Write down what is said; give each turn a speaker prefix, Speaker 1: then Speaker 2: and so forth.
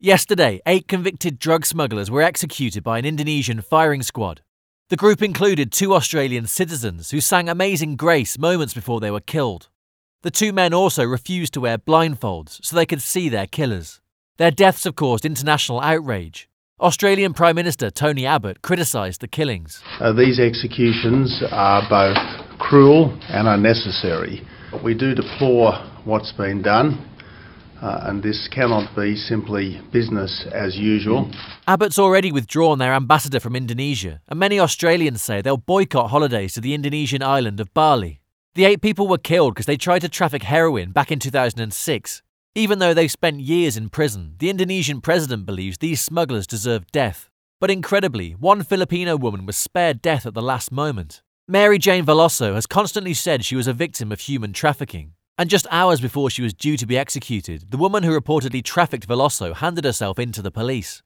Speaker 1: Yesterday, eight convicted drug smugglers were executed by an Indonesian firing squad. The group included two Australian citizens who sang Amazing Grace moments before they were killed. The two men also refused to wear blindfolds so they could see their killers. Their deaths have caused international outrage. Australian Prime Minister Tony Abbott criticised the killings.
Speaker 2: Uh, these executions are both cruel and unnecessary. We do deplore what's been done uh, and this cannot be simply business as usual.
Speaker 1: Abbott's already withdrawn their ambassador from Indonesia, and many Australians say they'll boycott holidays to the Indonesian island of Bali. The eight people were killed because they tried to traffic heroin back in 2006. Even though they spent years in prison, the Indonesian president believes these smugglers deserve death. But incredibly, one Filipino woman was spared death at the last moment. Mary Jane Veloso has constantly said she was a victim of human trafficking. And just hours before she was due to be executed, the woman who reportedly trafficked Veloso handed herself in to the police.